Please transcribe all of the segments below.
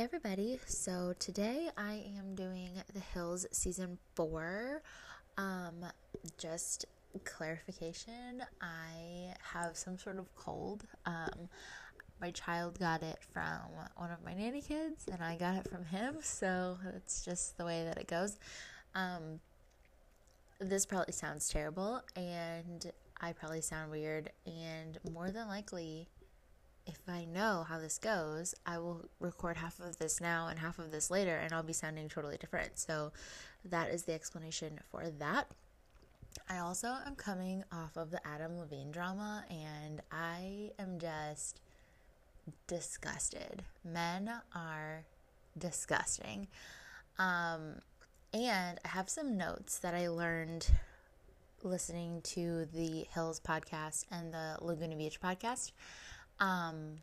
Everybody. So today I am doing The Hills season four. Um, just clarification I have some sort of cold. Um, my child got it from one of my nanny kids, and I got it from him, so it's just the way that it goes. Um, this probably sounds terrible, and I probably sound weird, and more than likely, if I know how this goes, I will record half of this now and half of this later, and I'll be sounding totally different. So, that is the explanation for that. I also am coming off of the Adam Levine drama, and I am just disgusted. Men are disgusting. Um, and I have some notes that I learned listening to the Hills podcast and the Laguna Beach podcast. Um,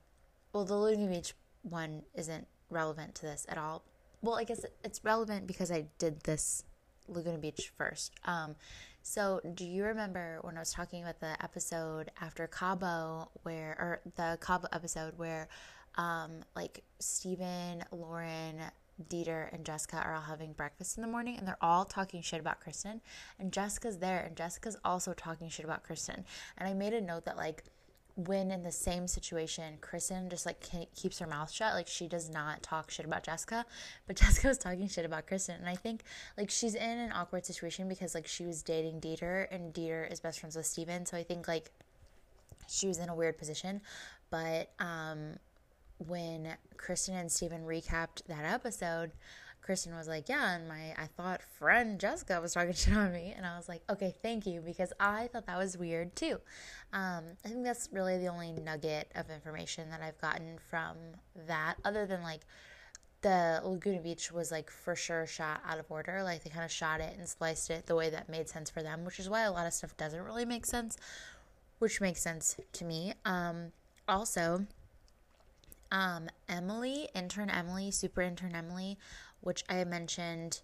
well, the Laguna Beach one isn't relevant to this at all. Well, I guess it's relevant because I did this Laguna Beach first. Um, so, do you remember when I was talking about the episode after Cabo, where, or the Cabo episode where, um, like Stephen, Lauren, Dieter, and Jessica are all having breakfast in the morning and they're all talking shit about Kristin, and Jessica's there, and Jessica's also talking shit about Kristin. And I made a note that, like, when in the same situation, Kristin just like keeps her mouth shut. Like she does not talk shit about Jessica, but Jessica was talking shit about Kristin. And I think like she's in an awkward situation because like she was dating Dieter and Dieter is best friends with Stephen. So I think like she was in a weird position. But um, when Kristin and Stephen recapped that episode, Kristin was like, Yeah, and my I thought friend Jessica was talking shit on me. And I was like, Okay, thank you, because I thought that was weird too. Um, I think that's really the only nugget of information that I've gotten from that, other than like the Laguna Beach was like for sure shot out of order. Like they kind of shot it and spliced it the way that made sense for them, which is why a lot of stuff doesn't really make sense, which makes sense to me. Um, also, um, Emily, intern Emily, super intern Emily, which I mentioned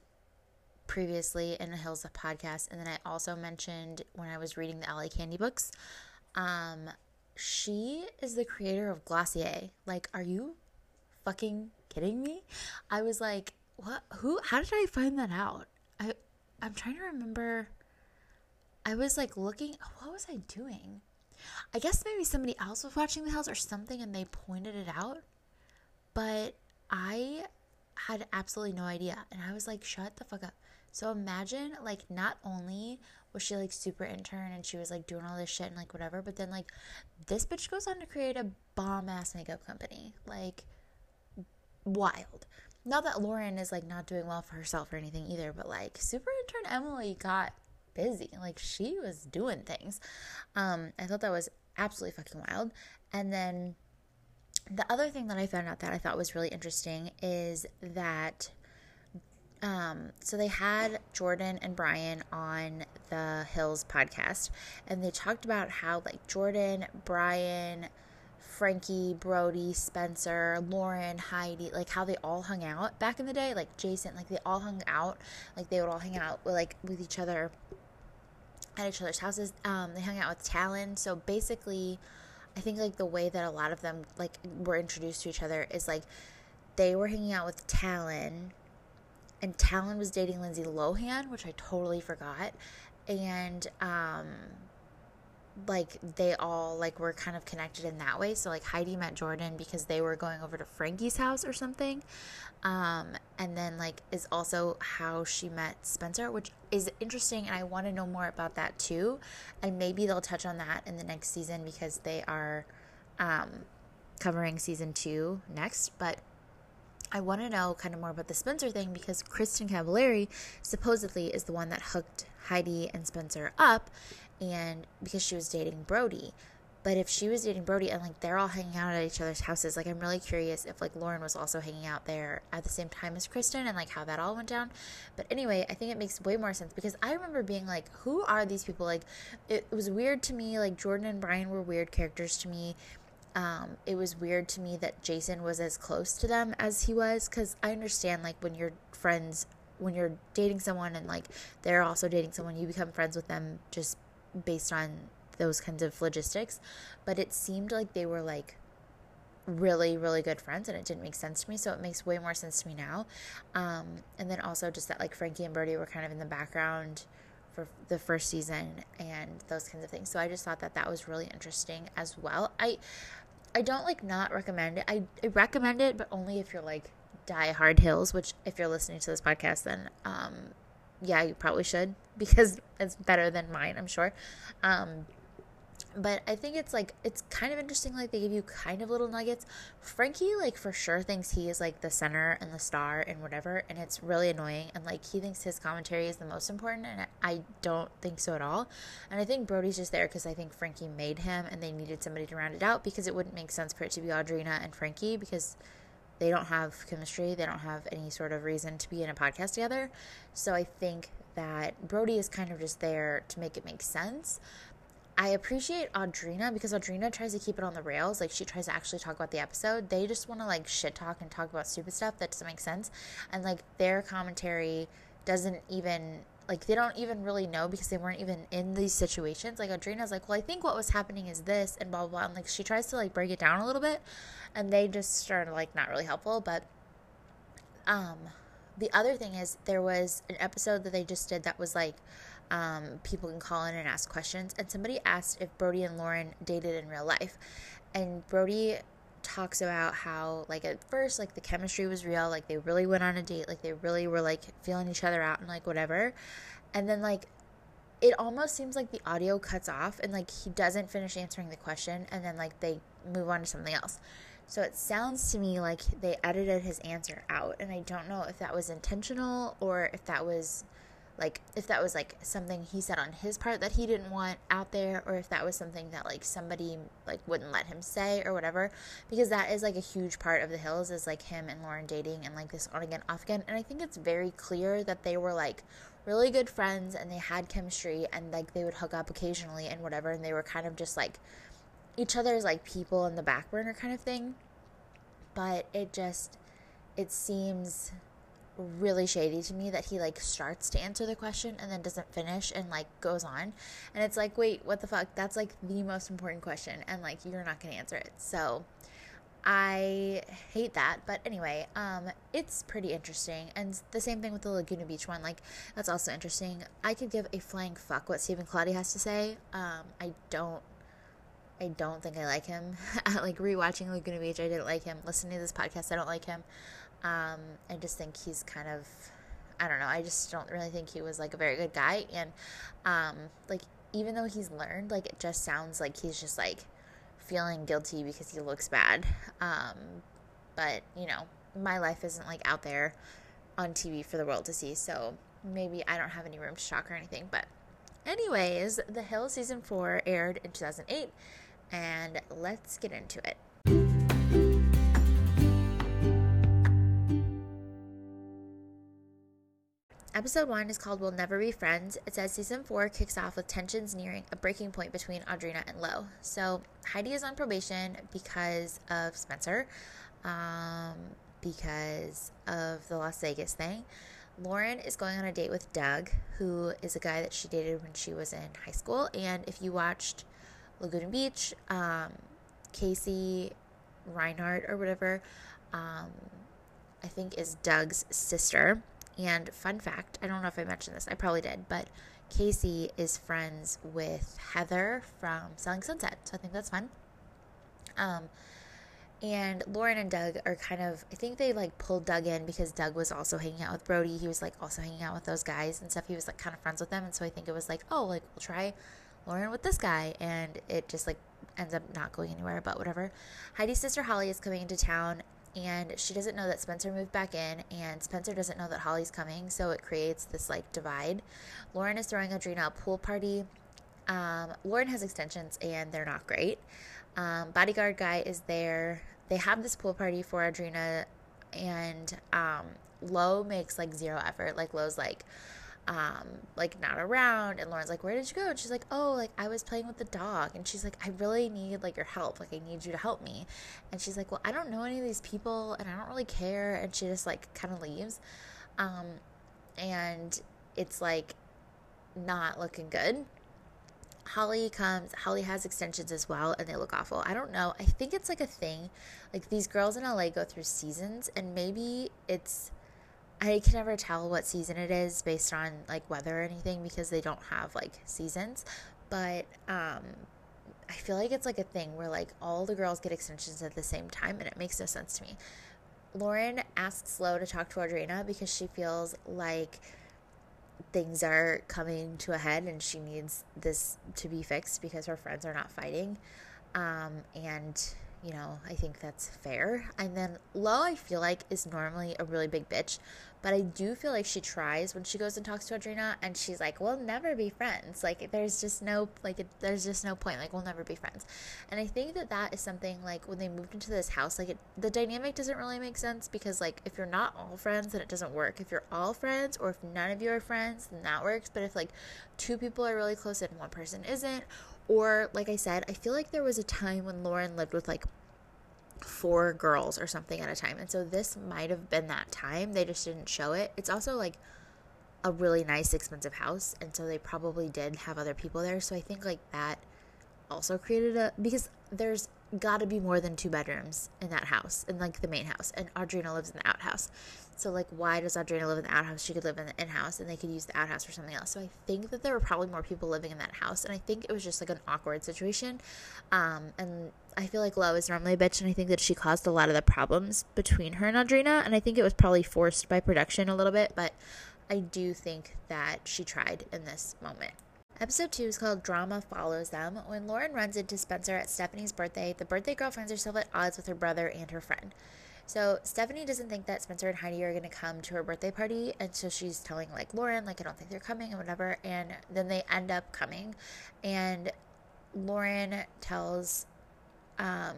previously in the Hills of podcast, and then I also mentioned when I was reading the LA Candy books. Um, she is the creator of Glossier. Like, are you fucking kidding me? I was like, what? Who? How did I find that out? I I'm trying to remember. I was like looking. What was I doing? I guess maybe somebody else was watching the house or something, and they pointed it out. But I had absolutely no idea. And I was like, shut the fuck up. So imagine, like, not only was she like super intern and she was like doing all this shit and like whatever, but then like this bitch goes on to create a bomb ass makeup company. Like, wild. Not that Lauren is like not doing well for herself or anything either, but like super intern Emily got busy. Like, she was doing things. Um, I thought that was absolutely fucking wild. And then the other thing that I found out that I thought was really interesting is that um, so they had Jordan and Brian on the Hills podcast, and they talked about how like Jordan, Brian, Frankie, Brody, Spencer, Lauren, Heidi, like how they all hung out back in the day, like Jason, like they all hung out, like they would all hang out with, like with each other at each other's houses. Um, they hung out with Talan, so basically I think like the way that a lot of them like were introduced to each other is like they were hanging out with Talan and Talan was dating Lindsay Lohan, which I totally forgot. And um like they all like were kind of connected in that way. So like Heidi met Jordan because they were going over to Frankie's house or something. Um, and then like is also how she met Spencer, which is interesting and I want to know more about that too. And maybe they'll touch on that in the next season because they are um covering season two next. But I want to know kind of more about the Spencer thing because Kristin Cavallari supposedly is the one that hooked Heidi and Spencer up and because she was dating Brody. But if she was dating Brody and like they're all hanging out at each other's houses, like I'm really curious if like Lauren was also hanging out there at the same time as Kristin and like how that all went down. But anyway, I think it makes way more sense because I remember being like, who are these people? Like it, was weird to me. Like Jordan and Brian were weird characters to me. Um, it was weird to me that Jason was as close to them as he was because I understand like when you're friends, when you're dating someone and like they're also dating someone, you become friends with them just based on those kinds of logistics. But it seemed like they were like really really good friends and it didn't make sense to me so it makes way more sense to me now. Um, and then also just that like frankie and brody were kind of in the background for the first season and those kinds of things so i just thought that that was really interesting as well. I i don't like not recommend it. I, I recommend it but only if you're like die hard hills which if you're listening to this podcast then um yeah you probably should because it's better than mine i'm sure. Um but I think it's like it's kind of interesting. Like they give you kind of little nuggets. Frankie, like for sure, thinks he is like the center and the star and whatever, and it's really annoying. And like he thinks his commentary is the most important, and I don't think so at all. And I think Brody's just there because I think Frankie made him, and they needed somebody to round it out because it wouldn't make sense for it to be Audrina and Frankie because they don't have chemistry. They don't have any sort of reason to be in a podcast together. So I think that Brody is kind of just there to make it make sense. I appreciate Audrina because Audrina tries to keep it on the rails. Like she tries to actually talk about the episode. They just want to like shit talk and talk about stupid stuff that doesn't make sense. And like their commentary doesn't even like they don't even really know because they weren't even in these situations. Like Audrina's like, well, I think what was happening is this and blah blah blah. And like she tries to like break it down a little bit, and they just are like not really helpful. But um, the other thing is there was an episode that they just did that was like um, people can call in and ask questions. And somebody asked if Brody and Lauren dated in real life. And Brody talks about how, like, at first, like, the chemistry was real. Like, they really went on a date. Like, they really were, like, feeling each other out and, like, whatever. And then, like, it almost seems like the audio cuts off and, like, he doesn't finish answering the question. And then, like, they move on to something else. So it sounds to me like they edited his answer out. And I don't know if that was intentional or if that was like if that was like something he said on his part that he didn't want out there or if that was something that like somebody like wouldn't let him say or whatever because that is like a huge part of the hills is like him and lauren dating and like this on again off again and i think it's very clear that they were like really good friends and they had chemistry and like they would hook up occasionally and whatever and they were kind of just like each other's like people in the back burner kind of thing. But it just it seems really shady to me that he like starts to answer the question and then doesn't finish and like goes on and it's like wait what the fuck that's like the most important question and like you're not going to answer it so I hate that, but anyway, um, it's pretty interesting, and the same thing with the Laguna Beach one. Like, that's also interesting. I could give a flying fuck what Stephen Colletti has to say. Um, I don't, I don't think I like him. like rewatching Laguna Beach, I didn't like him. Listening to this podcast, I don't like him. Um, I just think he's kind of, I don't know, I just don't really think he was like a very good guy. And um, like, even though he's learned, like, it just sounds like he's just like feeling guilty because he looks bad. Um, but, you know, my life isn't like out there on TV for the world to see. So maybe I don't have any room to shock or anything. But, anyways, The Hill season four aired in 2008. And let's get into it. Episode 1 is called We'll Never Be Friends. It says season 4 kicks off with tensions nearing a breaking point between Audrina and Lo. So Heidi is on probation because of Spencer, um, because of the Las Vegas thing. Lauren is going on a date with Doug, who is a guy that she dated when she was in high school. And if you watched Laguna Beach, um, Casey Reinhardt or whatever, um, I think is Doug's sister. And fun fact, I don't know if I mentioned this, I probably did, but Casey is friends with Heather from Selling Sunset. So I think that's fun. Um, and Lauren and Doug are kind of, I think they like pulled Doug in because Doug was also hanging out with Brody. He was like also hanging out with those guys and stuff. He was like kind of friends with them. And so I think it was like, oh, like we'll try Lauren with this guy. And it just like ends up not going anywhere, but whatever. Heidi's sister Holly is coming into town and she doesn't know that Spencer moved back in, and Spencer doesn't know that Holly's coming, so it creates this like divide. Lauren is throwing Audrina a pool party. Um, Lauren has extensions, and they're not great. Um, bodyguard guy is there. They have this pool party for Audrina, and um, Lo makes like zero effort. Like Lo's like, um, like not around. And Lauren's like, where did you go? And she's like, oh, like I was playing with the dog. And she's like, I really need like your help. Like I need you to help me. And she's like, well, I don't know any of these people and I don't really care. And she just like kind of leaves. Um, and it's like not looking good. Holly comes, Holly has extensions as well, and they look awful. I don't know. I think it's like a thing. Like these girls in LA go through seasons, and maybe it's. I can never tell what season it is based on like weather or anything because they don't have like seasons. But um, I feel like it's like a thing where like all the girls get extensions at the same time, and it makes no sense to me. Lauren asks Lo to talk to Audrina because she feels like things are coming to a head and she needs this to be fixed because her friends are not fighting. Um, and, you know, I think that's fair. And then Lo, I feel like, is normally a really big bitch, but I do feel like she tries when she goes and talks to Audrina and she's like, we'll never be friends. Like, there's just no, like, it, there's just no point. Like, we'll never be friends. And I think that that is something, like, when they moved into this house, like, it, the dynamic doesn't really make sense because, like, if you're not all friends, then it doesn't work. If you're all friends or if none of you are friends, then that works. But if, like, two people are really close and one person isn't, or, like I said, I feel like there was a time when Lauren lived with, like, four girls or something at a time. And so this might have been that time. They just didn't show it. It's also like a really nice, expensive house. And so they probably did have other people there. So I think like that also created a. Because there's got to be more than two bedrooms in that house, in like the main house. And Audrina lives in the outhouse. So, like, why does Audrina live in the outhouse? She could live in the in house and they could use the outhouse for something else. So, I think that there were probably more people living in that house. And I think it was just like an awkward situation. Um, and I feel like Lo is normally a bitch. And I think that she caused a lot of the problems between her and Audrina. And I think it was probably forced by production a little bit. But I do think that she tried in this moment. Episode 2 is called Drama Follows Them. When Lauren runs into Spencer at Stephanie's birthday, the birthday girl finds herself at odds with her brother and her friend. So Stephanie doesn't think that Spencer and Heidi are going to come to her birthday party, and so she's telling like Lauren, like I don't think they're coming and whatever, and then they end up coming, and Lauren tells, um,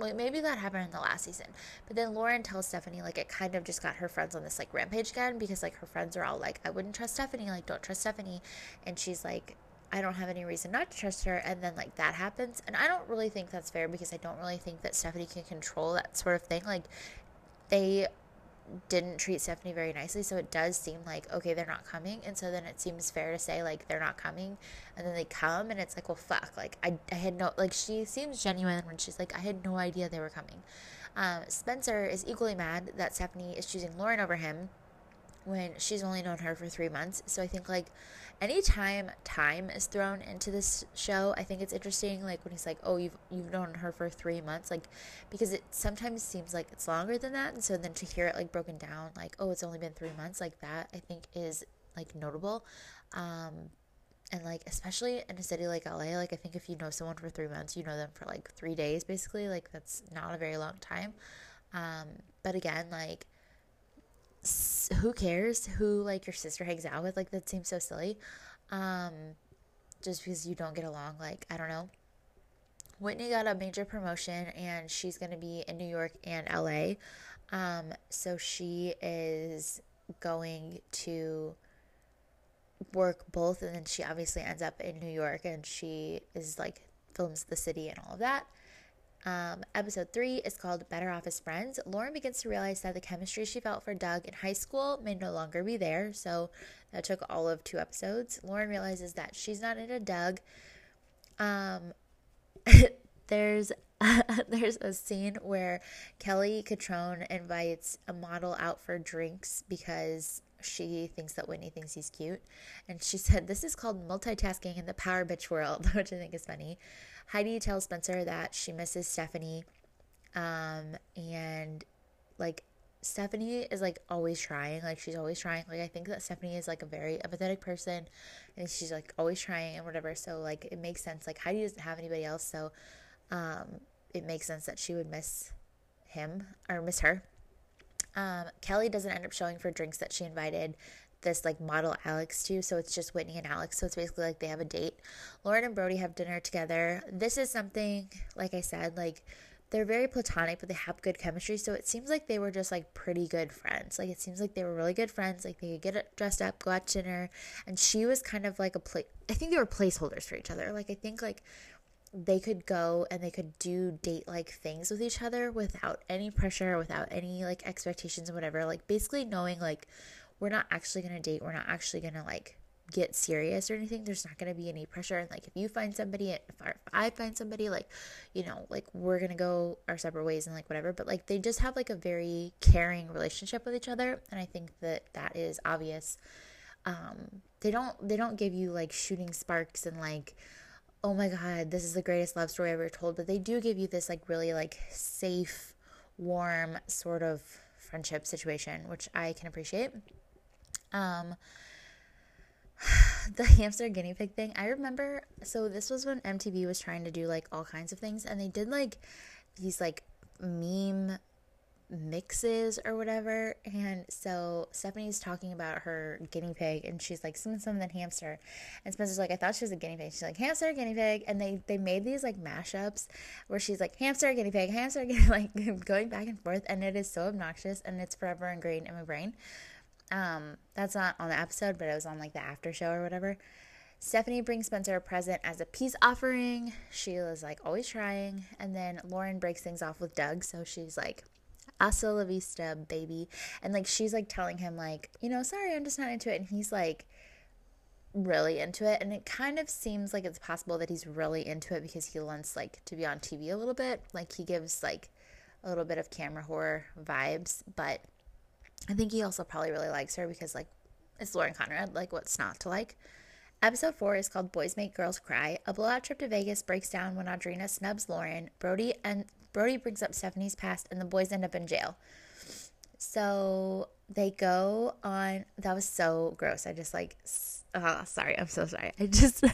like maybe that happened in the last season, but then Lauren tells Stephanie like it kind of just got her friends on this like rampage again because like her friends are all like I wouldn't trust Stephanie, like don't trust Stephanie, and she's like I don't have any reason not to trust her. And then, like, that happens. And I don't really think that's fair because I don't really think that Stephanie can control that sort of thing. Like, they didn't treat Stephanie very nicely. So it does seem like, okay, they're not coming. And so then it seems fair to say, like, they're not coming. And then they come and it's like, well, fuck. Like, I, I had no, like, she seems genuine when she's like, I had no idea they were coming. Um, Spencer is equally mad that Stephanie is choosing Lauren over him when she's only known her for three months. So I think, like, anytime time is thrown into this show, I think it's interesting. Like when he's like, "Oh, you've you've known her for three months," like because it sometimes seems like it's longer than that, and so then to hear it like broken down, like, "Oh, it's only been three months," like that, I think is like notable. Um, and like especially in a city like LA, like I think if you know someone for three months, you know them for like three days, basically. Like that's not a very long time. Um, but again, like who cares who like your sister hangs out with? Like that seems so silly. Um, just because you don't get along, like I don't know. Whitney got a major promotion and she's going to be in New York and LA. Um, so she is going to work both and then she obviously ends up in New York and she is like films the city and all of that. Um, episode three is called Better Off as Friends. Lauren begins to realize that the chemistry she felt for Doug in high school may no longer be there. So that took all of two episodes. Lauren realizes that she's not into Doug. Um, there's there's a scene where Kelly Cutrone invites a model out for drinks because she thinks that Whitney thinks he's cute. And she said, This is called multitasking in the power bitch world, which I think is funny. Heidi tells Spencer that she misses Stephanie. Um, and like Stephanie is like always trying, like she's always trying. Like I think that Stephanie is like a very empathetic person and she's like always trying and whatever. So like it makes sense. Like Heidi doesn't have anybody else, so um it makes sense that she would miss him or miss her. Um, Kelly doesn't end up showing for drinks that she invited this like model Alex to. So it's just Whitney and Alex. So it's basically like they have a date. Lauren and Brody have dinner together. This is something, like I said, like they're very platonic, but they have good chemistry. So it seems like they were just like pretty good friends. Like it seems like they were really good friends. Like they could get dressed up, go out to dinner. And she was kind of like a play. I think they were placeholders for each other. Like I think like they could go and they could do date like things with each other without any pressure, without any like expectations and whatever. Like basically knowing like we're not actually going to date. We're not actually going to like get serious or anything. There's not going to be any pressure. And like, if you find somebody, if I find somebody, like, you know, like we're going to go our separate ways and like whatever. But like, they just have like a very caring relationship with each other. And I think that that is obvious. Um, they don't, they don't give you like shooting sparks and like, oh my God, this is the greatest love story ever told. But they do give you this like really like safe, warm sort of friendship situation, which I can appreciate. Um, the hamster guinea pig thing, I remember. So, this was when MTV was trying to do like all kinds of things, and they did like these like meme mixes or whatever. And so Stephanie's talking about her guinea pig and she's like, something, something, hamster. And Spencer's like, I thought she was a guinea pig. She's like, hamster, guinea pig. And they, they made these like mashups where she's like, hamster, guinea pig, hamster, guinea like going back and forth. And it is so obnoxious and it's forever ingrained in my brain. Um, that's not on the episode, but it was on like the after show or whatever. Stephanie brings Spencer a present as a peace offering. Sheila's like always trying. And then Lauren breaks things off with Doug. So she's like, hasta la vista, baby. And like she's like telling him, like, you know, sorry, I'm just not into it. And he's like really into it. And it kind of seems like it's possible that he's really into it because he wants like to be on TV a little bit. Like he gives like a little bit of camera horror vibes, but I think he also probably really likes her because, like, it's Lauren Conrad. Like, what's not to like? Episode 4 is called Boys Make Girls Cry. A blowout trip to Vegas breaks down when Audrina snubs Lauren. Brody and Brody brings up Stephanie's past, and the boys end up in jail. So they go on. That was so gross. I just like. Oh, sorry. I'm so sorry. I just. I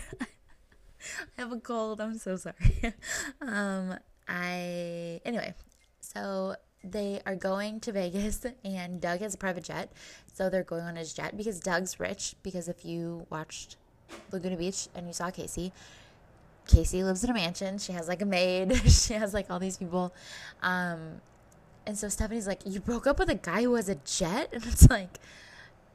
have a cold. I'm so sorry. um. I. Anyway. So they are going to Vegas and Doug has a private jet. So they're going on his jet because Doug's rich. Because if you watched Laguna Beach and you saw Casey, Casey lives in a mansion. She has like a maid. she has like all these people. Um, and so Stephanie's like, You broke up with a guy who has a jet? And it's like,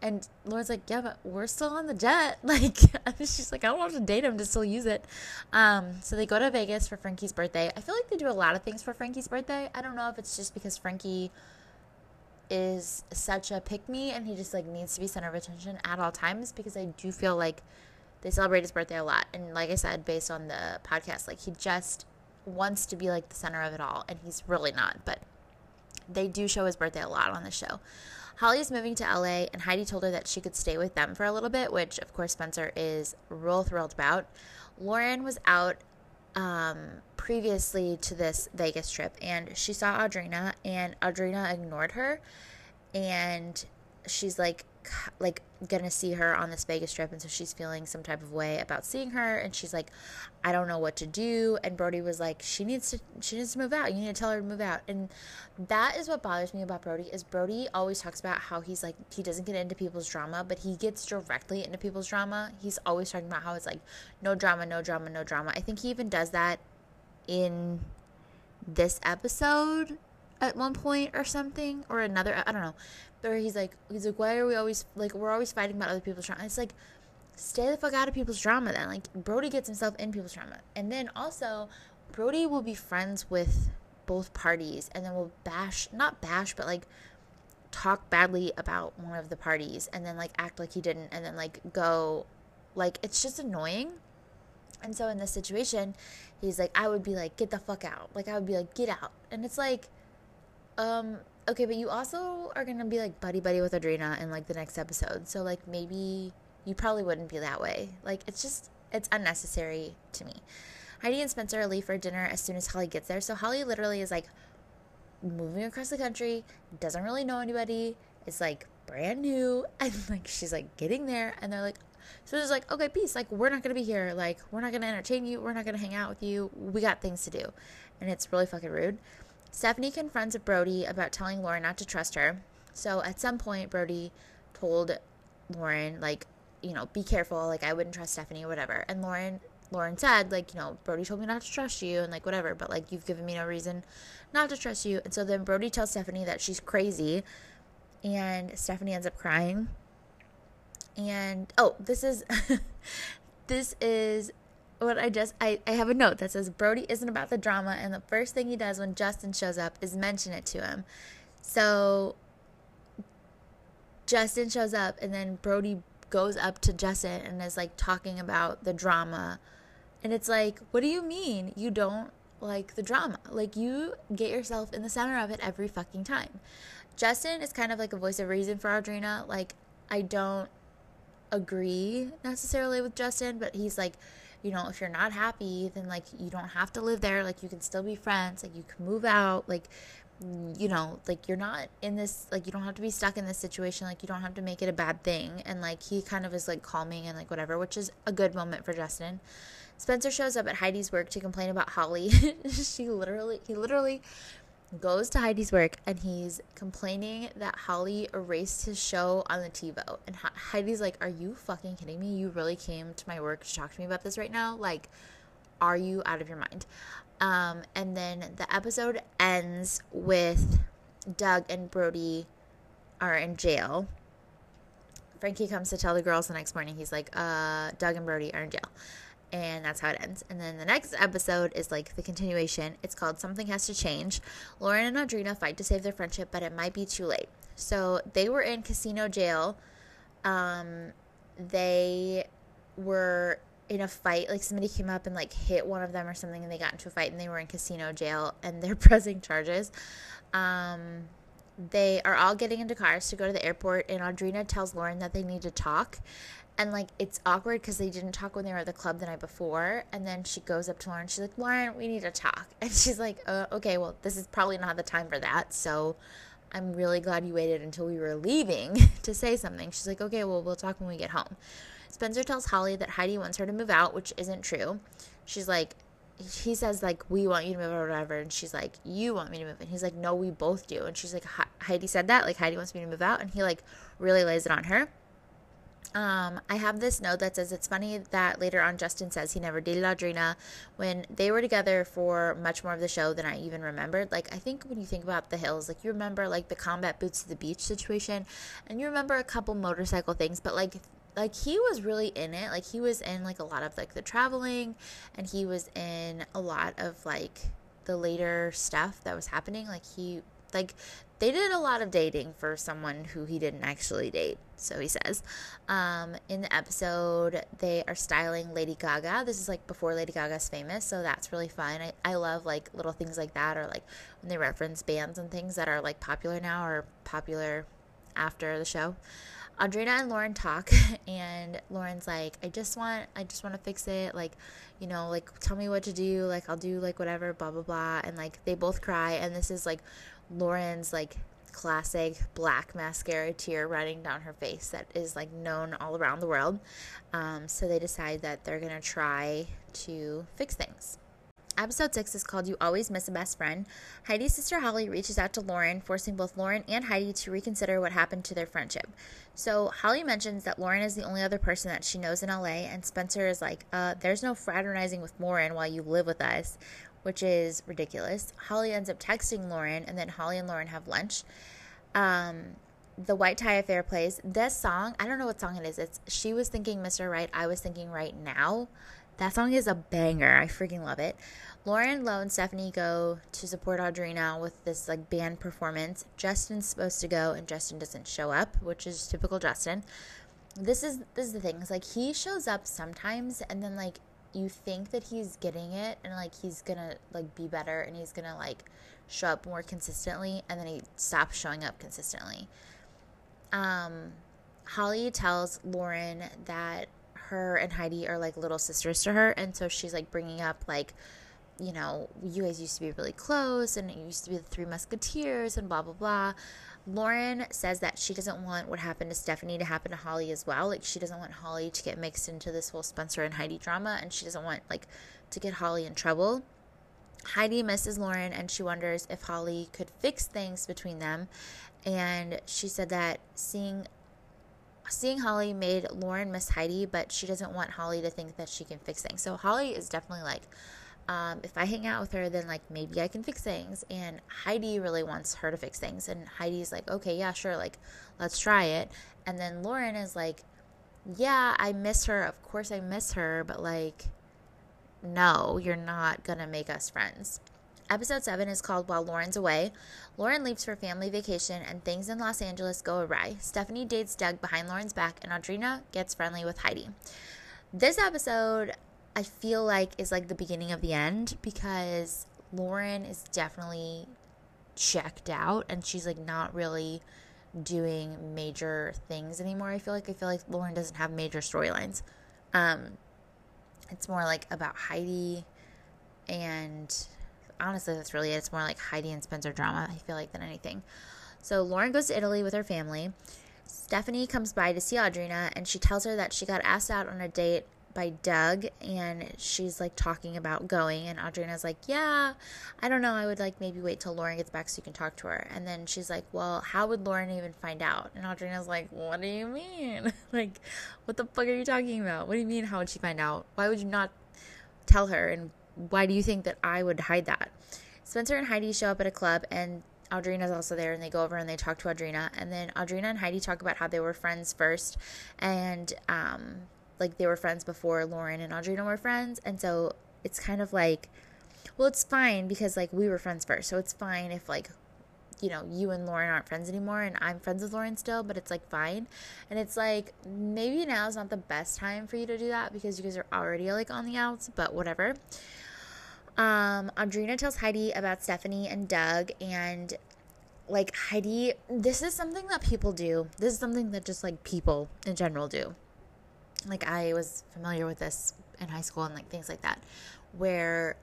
and Lauren's like, yeah, but we're still on the jet. Like, she's like, I don't want to date him to still use it. Um, so they go to Vegas for Frankie's birthday. I feel like they do a lot of things for Frankie's birthday. I don't know if it's just because Frankie is such a pick me and he just like needs to be center of attention at all times because I do feel like they celebrate his birthday a lot. And like I said, based on the podcast, like he just wants to be like the center of it all and he's really not. But they do show his birthday a lot on the show. Holly is moving to LA, and Heidi told her that she could stay with them for a little bit, which of course Spencer is real thrilled about. Lauren was out um, previously to this Vegas trip, and she saw Audrina, and Audrina ignored her, and she's like, like gonna see her on this Vegas trip, and so she's feeling some type of way about seeing her, and she's like, I don't know what to do. And Brody was like, she needs to, she needs to move out. You need to tell her to move out. And that is what bothers me about Brody is Brody always talks about how he's like he doesn't get into people's drama, but he gets directly into people's drama. He's always talking about how it's like no drama, no drama, no drama. I think he even does that in this episode at one point or something or another I don't know or he's like he's like why are we always like we're always fighting about other people's drama it's like stay the fuck out of people's drama then. Like brody gets himself in people's drama and then also brody will be friends with both parties and then will bash not bash but like talk badly about one of the parties and then like act like he didn't and then like go like it's just annoying. And so in this situation he's like i would be like get the fuck out. Like i would be like get out. And it's like um okay, but you also are gonna be like buddy buddy with Audrina in like the next episode. So like maybe you probably wouldn't be that way. Like it's just it's unnecessary to me. Heidi and Spencer leave for dinner as soon as Holly gets there. So Holly literally is like moving across the country, doesn't really know anybody. It's like brand new and like she's like getting there and they're like so it's like, okay, peace. Like, we're not to be here. Like, we're not to entertain you. We're not to hang out with you. We got things to do. And it's really fucking rude. Stephanie confronts Brody about telling Lauren not to trust her. So at some point, Brody told Lauren, like, you know, be careful. Like, I wouldn't trust Stephanie or whatever. And Lauren, Lauren said, like, you know, Brody told me not to trust you and like whatever, but like you've given me no reason not to trust you. And so then Brody tells Stephanie that she's crazy, and Stephanie ends up crying. And oh, this is this is what I just I, I have a note that says Brody isn't about the drama and the first thing he does when Justin shows up is mention it to him. So Justin shows up and then Brody goes up to Justin and is like talking about the drama. And it's like, what do you mean you don't like the drama? Like, you get yourself in the center of it every fucking time. Justin is kind of like a voice of reason for Audrina. Like, I don't agree necessarily with Justin, but he's like, you know, if you're not happy, then like you don't have to live there. Like, you can still be friends. Like, you can move out. Like, you know, like you're not in this, like you don't have to be stuck in this situation. Like you don't have to make it a bad thing. And like he kind of is like calming and like whatever, which is a good moment for Justin. Spencer shows up at Heidi's work to complain about Holly. she literally, he literally goes to Heidi's work and he's complaining that Holly erased his show on the TiVo. And Heidi's like, Are you fucking kidding me? You really came to my work to talk to me about this right now? Like, are you out of your mind? Um, and then the episode ends with Doug and Brody are in jail. Frankie comes to tell the girls the next morning. He's like, uh, Doug and Brody are in jail. And that's how it ends. And then the next episode is like the continuation. It's called Something Has to Change. Lauren and Audrina fight to save their friendship, but it might be too late. So they were in casino jail. Um, they were in a fight like somebody came up and like hit one of them or something and they got into a fight and they were in casino jail and they're pressing charges um, they are all getting into cars to go to the airport and audrina tells lauren that they need to talk and like it's awkward because they didn't talk when they were at the club the night before and then she goes up to lauren she's like lauren we need to talk. And she's like uh, okay well this is probably not the time for that so i'm really glad you waited until we were leaving to say something. She's like okay well we'll talk when we get home. Spencer tells Holly that Heidi wants her to move out, which isn't true. She's like, he says like we want you to move or whatever and she's like you want me to move? And he's like no we both do. And she's like heidi said that like heidi wants me to move out and he like really lays it on her um, I have this note that says it's funny that later on Justin says he never dated Audrina when they were together for much more of the show than I even remembered. Like I think when you think about the hills, like you remember like the combat boots to the beach situation, and you remember a couple motorcycle things, but like like he was really in it like he was in like a lot of like the traveling and he was in a lot of like the later stuff that was happening like he like they did a lot of dating for someone who he didn't actually date so he says um, in the episode they are styling lady gaga this is like before lady gaga's famous so that's really fun I, I love like little things like that or like when they reference bands and things that are like popular now or popular after the show Audrina and Lauren talk, and Lauren's like, I just want, I just want to fix it. Like, you know, like tell me what to do. Like I'll do like whatever, blah blah blah. And like they both cry, and this is like Lauren's like classic black mascara tear running down her face that is like known all around the world. Um, so they decide that they're gonna try to fix things. Episode 6 is called You Always Miss a Best Friend. Heidi's sister Holly reaches out to Lauren, forcing both Lauren and Heidi to reconsider what happened to their friendship. So Holly mentions that Lauren is the only other person that she knows in LA, and Spencer is like, uh, there's no fraternizing with Lauren while you live with us, which is ridiculous. Holly ends up texting Lauren, and then Holly and Lauren have lunch. Um, the White Tie Affair plays. This song, I don't know what song it is. It's She Was Thinking Mr. Right, I Was Thinking Right Now. That song is a banger. I freaking love it. Lauren, Lo, and Stephanie go to support Audrina with this like band performance. Justin's supposed to go, and Justin doesn't show up, which is typical Justin. This is this is the thing. It's like he shows up sometimes, and then like you think that he's getting it, and like he's gonna like be better, and he's gonna like show up more consistently, and then he stops showing up consistently. Um, Holly tells Lauren that her and Heidi are like little sisters to her, and so she's like bringing up like, you know, you guys used to be really close, and it used to be the Three Musketeers, and blah blah blah. Lauren says that she doesn't want what happened to Stephanie to happen to Holly as well. Like she doesn't want Holly to get mixed into this whole Spencer and Heidi drama, and she doesn't want like to get Holly in trouble. Heidi misses Lauren and she wonders if Holly could fix things between them. And she said that seeing seeing Holly made Lauren miss Heidi, but she doesn't want Holly to think that she can fix things. So Holly is definitely like, um, if I hang out with her, then like maybe I can fix things. And Heidi really wants her to fix things. And Heidi's like, okay, yeah, sure, like let's try it. And then Lauren is like, yeah, I miss her. Of course I miss her, but like, no, you're not gonna make us friends. Episode 7 is called While Lauren's Away. Lauren leaves for family vacation and things in Los Angeles go awry. Stephanie dates Doug behind Lauren's back and Audrina gets friendly with Heidi. This episode, I feel like, is like the beginning of the end because Lauren is definitely checked out and she's like not really doing major things anymore. I feel like I feel like Lauren doesn't have major storylines. Um it's more like about Heidi and honestly, that's really it. It's more like Heidi and Spencer drama, I feel like, than anything. So Lauren goes to Italy with her family. Stephanie comes by to see Audrina, and she tells her that she got asked out on a date by Doug, and she's like talking about going. And Audrina's like, Yeah, I don't know. I would like maybe wait till Lauren gets back so you can talk to her. And then she's like, Well, how would Lauren even find out? And Audrina's like, What do you mean? like, what the fuck are you talking about? What do you mean, how would she find out? Why would you not tell her? And why do you think that I would hide that? Spencer and Heidi show up at a club and Audrina's also there and they go over and they talk to Audrina and then Audrina and Heidi talk about how they were friends first and um like they were friends before Lauren and Audrina were friends and so it's kind of like well it's fine because like we were friends first so it's fine if like you know you and Lauren aren't friends anymore and I'm friends with Lauren still but it's like fine and it's like maybe now is not the best time for you to do that because you guys are already like on the outs but whatever um, Audrina tells Heidi about Stephanie and Doug, and like Heidi, this is something that people do. This is something that just like people in general do. Like I was familiar with this in high school and like things like that, where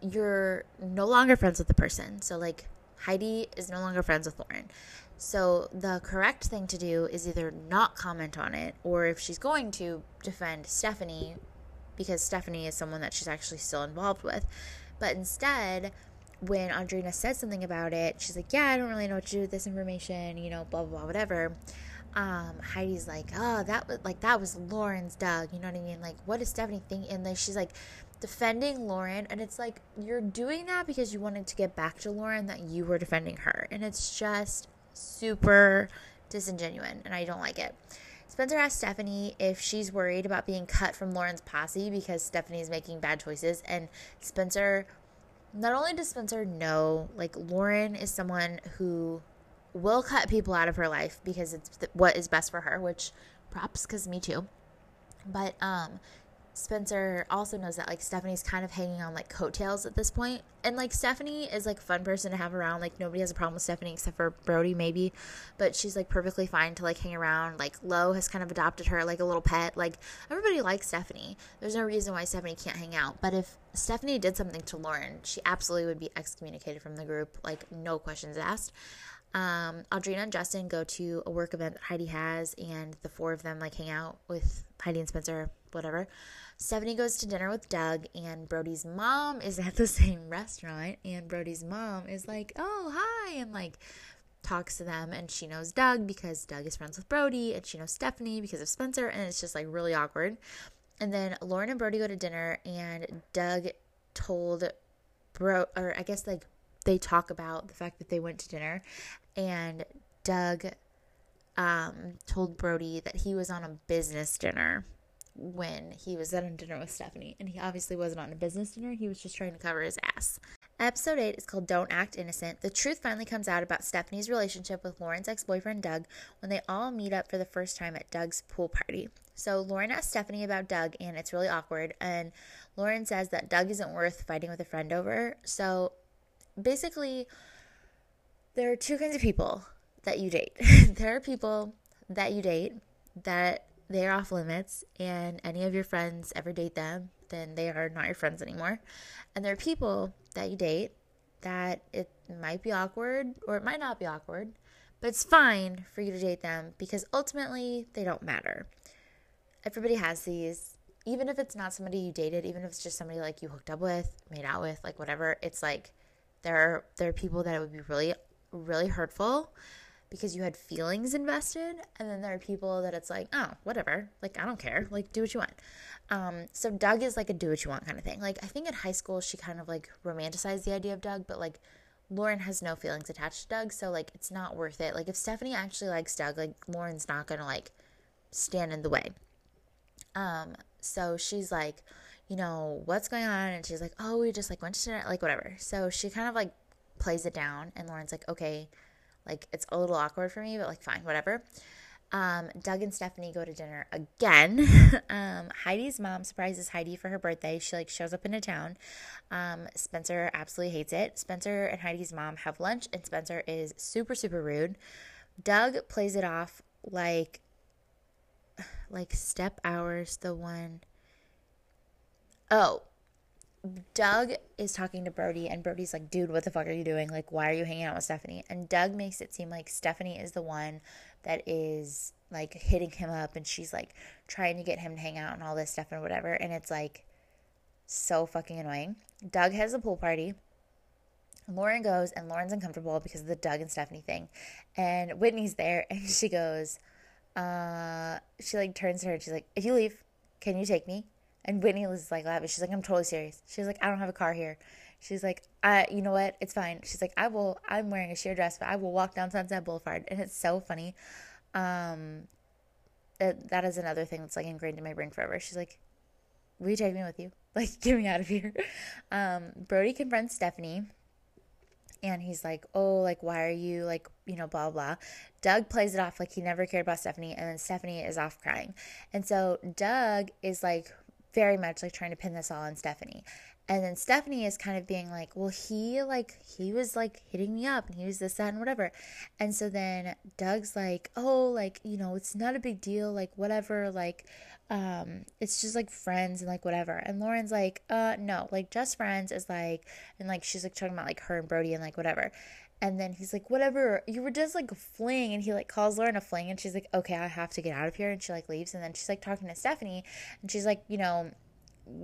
you're no longer friends with the person. So like Heidi is no longer friends with Lauren. So the correct thing to do is either not comment on it, or if she's going to defend Stephanie because Stephanie is someone that she's actually still involved with. But instead, when Audrina said something about it, she's like, Yeah, I don't really know what to do with this information, you know, blah, blah, blah, whatever. Um, Heidi's like, Oh, that was like, that was Lauren's Doug, you know what I mean? Like, what does Stephanie think? And then she's like, defending Lauren, and it's like, you're doing that because you wanted to get back to Lauren that you were defending her. And it's just super disingenuous, and I don't like it. Spencer asked Stephanie if she's worried about being cut from Lauren's posse because Stephanie is making bad choices. And Spencer, not only does Spencer know, like, Lauren is someone who will cut people out of her life because it's th- what is best for her, which props, because me too. But um, Spencer also knows that like Stephanie's kind of hanging on like coattails at this point. And like Stephanie is like a fun person to have around. Like nobody has a problem with Stephanie except for Brody maybe. But she's like perfectly fine to like hang around. Like Lo has kind of adopted her like a little pet. Like everybody likes Stephanie. There's no reason why Stephanie can't hang out. But if Stephanie did something to Lauren, she absolutely would be excommunicated from the group. Like no questions asked. Um, Audrina and Justin go to a work event that Heidi has, and the four of them like hang out with Heidi and Spencer, whatever. Stephanie goes to dinner with Doug, and Brody's mom is at the same restaurant. And Brody's mom is like, Oh, hi, and like talks to them. And she knows Doug because Doug is friends with Brody, and she knows Stephanie because of Spencer. And it's just like really awkward. And then Lauren and Brody go to dinner, and Doug told Bro, or I guess like they talk about the fact that they went to dinner, and Doug um, told Brody that he was on a business dinner when he was at a dinner with Stephanie. And he obviously wasn't on a business dinner, he was just trying to cover his ass. Episode 8 is called Don't Act Innocent. The truth finally comes out about Stephanie's relationship with Lauren's ex boyfriend Doug when they all meet up for the first time at Doug's pool party. So Lauren asks Stephanie about Doug, and it's really awkward. And Lauren says that Doug isn't worth fighting with a friend over. So basically, there are two kinds of people that you date. there are people that you date that they're off limits and any of your friends ever date them, then they are not your friends anymore. And there are people that you date that it might be awkward or it might not be awkward, but it's fine for you to date them because ultimately they don't matter. Everybody has these. Even if it's not somebody you dated, even if it's just somebody like you hooked up with, made out with, like whatever, it's like there are there are people that it would be really really hurtful because you had feelings invested and then there are people that it's like oh whatever like i don't care like do what you want um, so doug is like a do what you want kind of thing like i think in high school she kind of like romanticized the idea of doug but like lauren has no feelings attached to doug so like it's not worth it like if stephanie actually likes doug like lauren's not gonna like stand in the way um so she's like you know, what's going on? And she's like, oh, we just like went to dinner, like whatever. So she kind of like plays it down. And Lauren's like, okay, like it's a little awkward for me, but like fine, whatever. Um, Doug and Stephanie go to dinner again. um, Heidi's mom surprises Heidi for her birthday. She like shows up into town. Um, Spencer absolutely hates it. Spencer and Heidi's mom have lunch, and Spencer is super super rude. Doug plays it off like like step hours the one oh Doug is talking to Brody, and Brody's like, dude, what the fuck are you doing? Like, why are you hanging out with Stephanie? And Doug makes it seem like Stephanie is the one that is like hitting him up, and she's like trying to get him to hang out and all this stuff and whatever. And it's like so fucking annoying. Doug has a pool party. Lauren goes, and Lauren's uncomfortable because of the Doug and Stephanie thing. And Whitney's there, and she goes, uh, she like turns to her and she's like, if you leave, can you take me? And Whitney was like laughing. She's like, I'm totally serious. She's like, I don't have a car here. She's like, I, you know what? It's fine. She's like, I will, I'm wearing a sheer dress, but I will walk down Sunset Boulevard. And it's so funny. Um, it, that is another thing that's like ingrained in my brain forever. She's like, will you take me with you? Like, get me out of here. Um, Brody confronts Stephanie and he's like, "Oh, like why are you like, you know, blah blah." Doug plays it off like he never cared about Stephanie and then Stephanie is off crying. And so Doug is like very much like trying to pin this all on Stephanie. And then Stephanie is kind of being like, well, he like he was like hitting me up and he was this, that, and whatever. And so then Doug's like, oh, like, you know, it's not a big deal, like whatever, like, um, it's just like friends and like whatever. And Lauren's like, uh, no, like just friends is like and like she's like talking about like her and Brody and like whatever. And then he's like, whatever, you were just like a fling. And he like calls Lauren a fling. And she's like, okay, I have to get out of here. And she like leaves. And then she's like talking to Stephanie. And she's like, you know,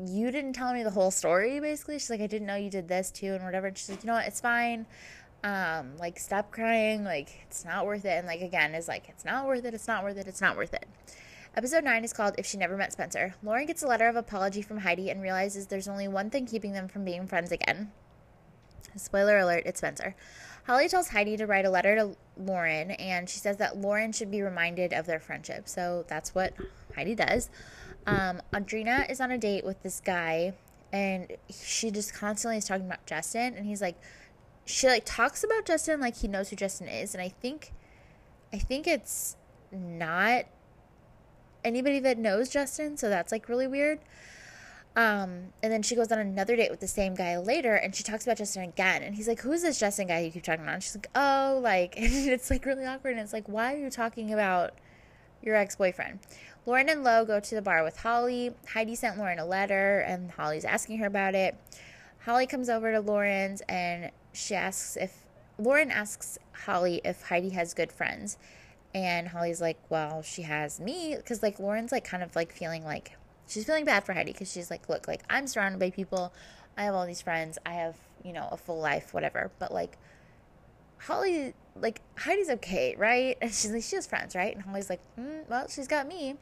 you didn't tell me the whole story, basically. She's like, I didn't know you did this too. And whatever. And she's like, you know what? It's fine. Um, like, stop crying. Like, it's not worth it. And like, again, is like, it's not worth it. It's not worth it. It's not worth it. Episode 9 is called If She Never Met Spencer. Lauren gets a letter of apology from Heidi and realizes there's only one thing keeping them from being friends again. Spoiler alert, it's Spencer. Holly tells Heidi to write a letter to Lauren, and she says that Lauren should be reminded of their friendship. So that's what Heidi does. Um, Audrina is on a date with this guy, and she just constantly is talking about Justin, and he's like, she like talks about Justin like he knows who Justin is, and I think, I think it's not anybody that knows Justin, so that's like really weird. Um, and then she goes on another date with the same guy later, and she talks about Justin again. And he's like, "Who's this Justin guy you keep talking about?" And she's like, "Oh, like," and it's like really awkward. And it's like, "Why are you talking about your ex boyfriend?" Lauren and Lo go to the bar with Holly. Heidi sent Lauren a letter, and Holly's asking her about it. Holly comes over to Lauren's, and she asks if Lauren asks Holly if Heidi has good friends, and Holly's like, "Well, she has me," because like Lauren's like kind of like feeling like she's feeling bad for Heidi because she's like, look, like I'm surrounded by people. I have all these friends. I have, you know, a full life, whatever. But like Holly, like Heidi's okay, right? And she's like, she has friends, right? And Holly's like, mm, well, she's got me.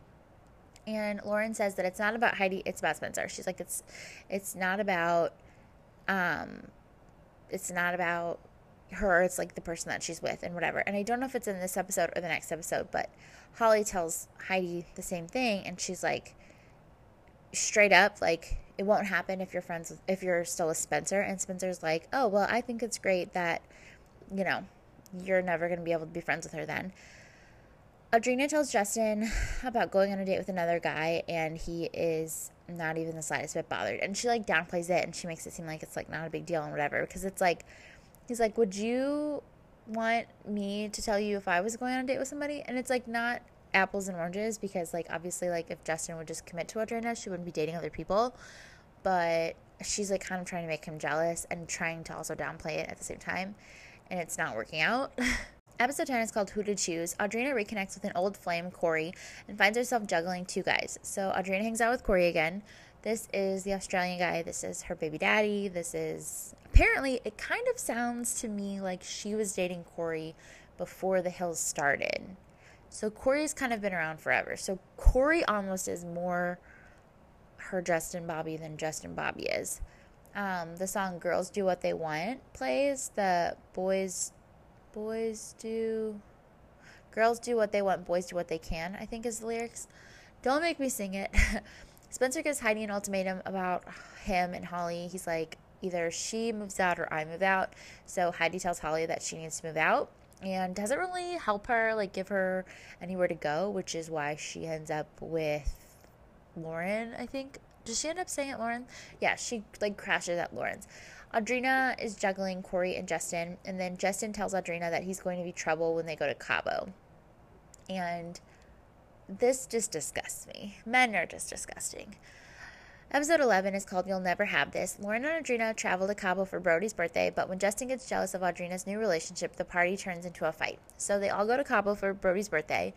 And Lauren says that it's not about Heidi, it's about Spencer. She's like, it's, it's not about, um, it's not about her. It's like the person that she's with and whatever. And I don't know if it's in this episode or the next episode, but Holly tells Heidi the same thing, and she's like, straight up like it won't happen if you're friends with, if you're still with Spencer and Spencer's like, "Oh, well, I think it's great that you know, you're never going to be able to be friends with her then." Audrina tells Justin about going on a date with another guy and he is not even the slightest bit bothered. And she like downplays it and she makes it seem like it's like not a big deal and whatever because it's like he's like, "Would you want me to tell you if I was going on a date with somebody?" And it's like not apples and oranges because like obviously like if Justin would just commit to Audrina, she wouldn't be dating other people. But she's like kind of trying to make him jealous and trying to also downplay it at the same time. And it's not working out. Episode 10 is called Who to Choose. Audrina reconnects with an old flame, Corey, and finds herself juggling two guys. So Audrina hangs out with Corey again. This is the Australian guy. This is her baby daddy. This is apparently, it kind of sounds to me like she was dating Corey before the Hills started. So Corey's kind of been around forever. So Corey almost is more her Justin Bobby than Justin Bobby is. Um, the song "Girls Do What They Want" plays. The boys, boys do, girls do what they want, boys do what they can. I think is the lyrics. Don't make me sing it. Spencer gives Heidi an ultimatum about him and Holly. He's like, either she moves out or I move out. So Heidi tells Holly that she needs to move out and doesn't really help her, like give her anywhere to go, which is why she ends up with Lauren, I think. Does she end up staying at Lauren? Yeah, she like crashes at Lauren's. Audrina is juggling Corey and Justin, and then Justin tells Audrina that he's going to be trouble when they go to Cabo. And this just disgusts me. Men are just disgusting. Episode 11 is called You'll Never Have This. Lauren and Audrina travel to Cabo for Brody's birthday, but when Justin gets jealous of Audrina's new relationship, the party turns into a fight. So they all go to Cabo for Brody's birthday.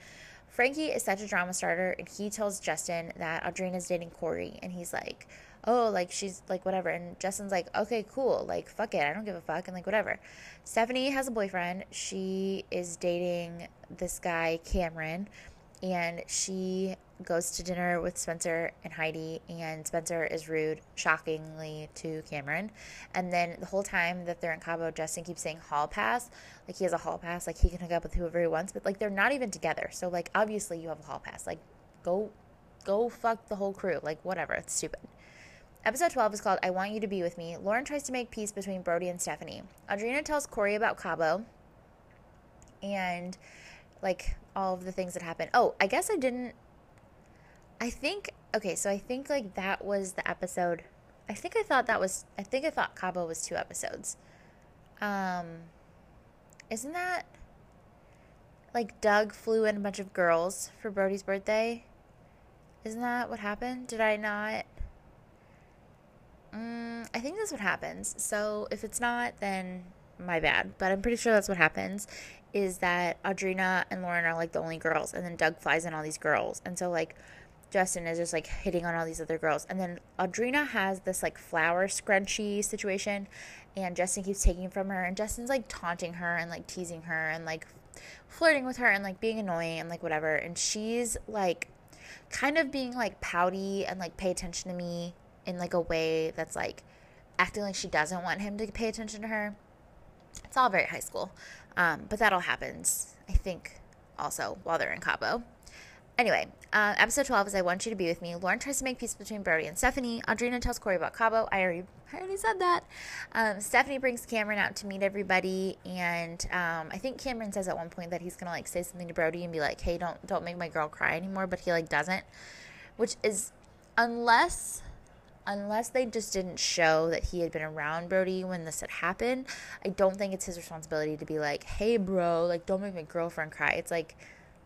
Frankie is such a drama starter, and he tells Justin that Audrina's dating Corey, and he's like, oh, like she's like whatever. And Justin's like, okay, cool, like fuck it, I don't give a fuck, and like whatever. Stephanie has a boyfriend. She is dating this guy, Cameron, and she goes to dinner with Spencer and Heidi, and Spencer is rude, shockingly, to Cameron. And then the whole time that they're in Cabo, Justin keeps saying hall pass. Like he has a hall pass, like he can hook up with whoever he wants, but like they're not even together. So like obviously you have a hall pass. Like go go fuck the whole crew. Like whatever. It's stupid. Episode 12 is called I Want You to Be With Me. Lauren tries to make peace between Brody and Stephanie. Audrina tells Corey about Cabo and like all of the things that happened. Oh, I guess I didn't I think okay, so I think like that was the episode. I think I thought that was I think I thought Cabo was two episodes. Um isn't that like Doug flew in a bunch of girls for Brody's birthday? Isn't that what happened? Did I not? Mm, I think that's what happens. So if it's not, then my bad. But I'm pretty sure that's what happens. Is that Audrina and Lauren are like the only girls, and then Doug flies in all these girls, and so like Justin is just like hitting on all these other girls. And then Audrina has this like flower scrunchie situation, and Justin keeps taking from her. And Justin's like taunting her and like teasing her and like flirting with her and like being annoying and like whatever. And she's like kind of being like pouty and like pay attention to me in like a way that's like acting like she doesn't want him to pay attention to her. It's all very high school. Um, but that all happens, I think, also while they're in Cabo. Anyway, uh, episode 12 is I Want You to Be With Me. Lauren tries to make peace between Brody and Stephanie. Audrina tells Corey about Cabo. I already, I already said that. Um, Stephanie brings Cameron out to meet everybody. And um, I think Cameron says at one point that he's going to like say something to Brody and be like, hey, don't, don't make my girl cry anymore. But he like doesn't, which is unless unless they just didn't show that he had been around Brody when this had happened, I don't think it's his responsibility to be like, hey, bro, like, don't make my girlfriend cry. It's like,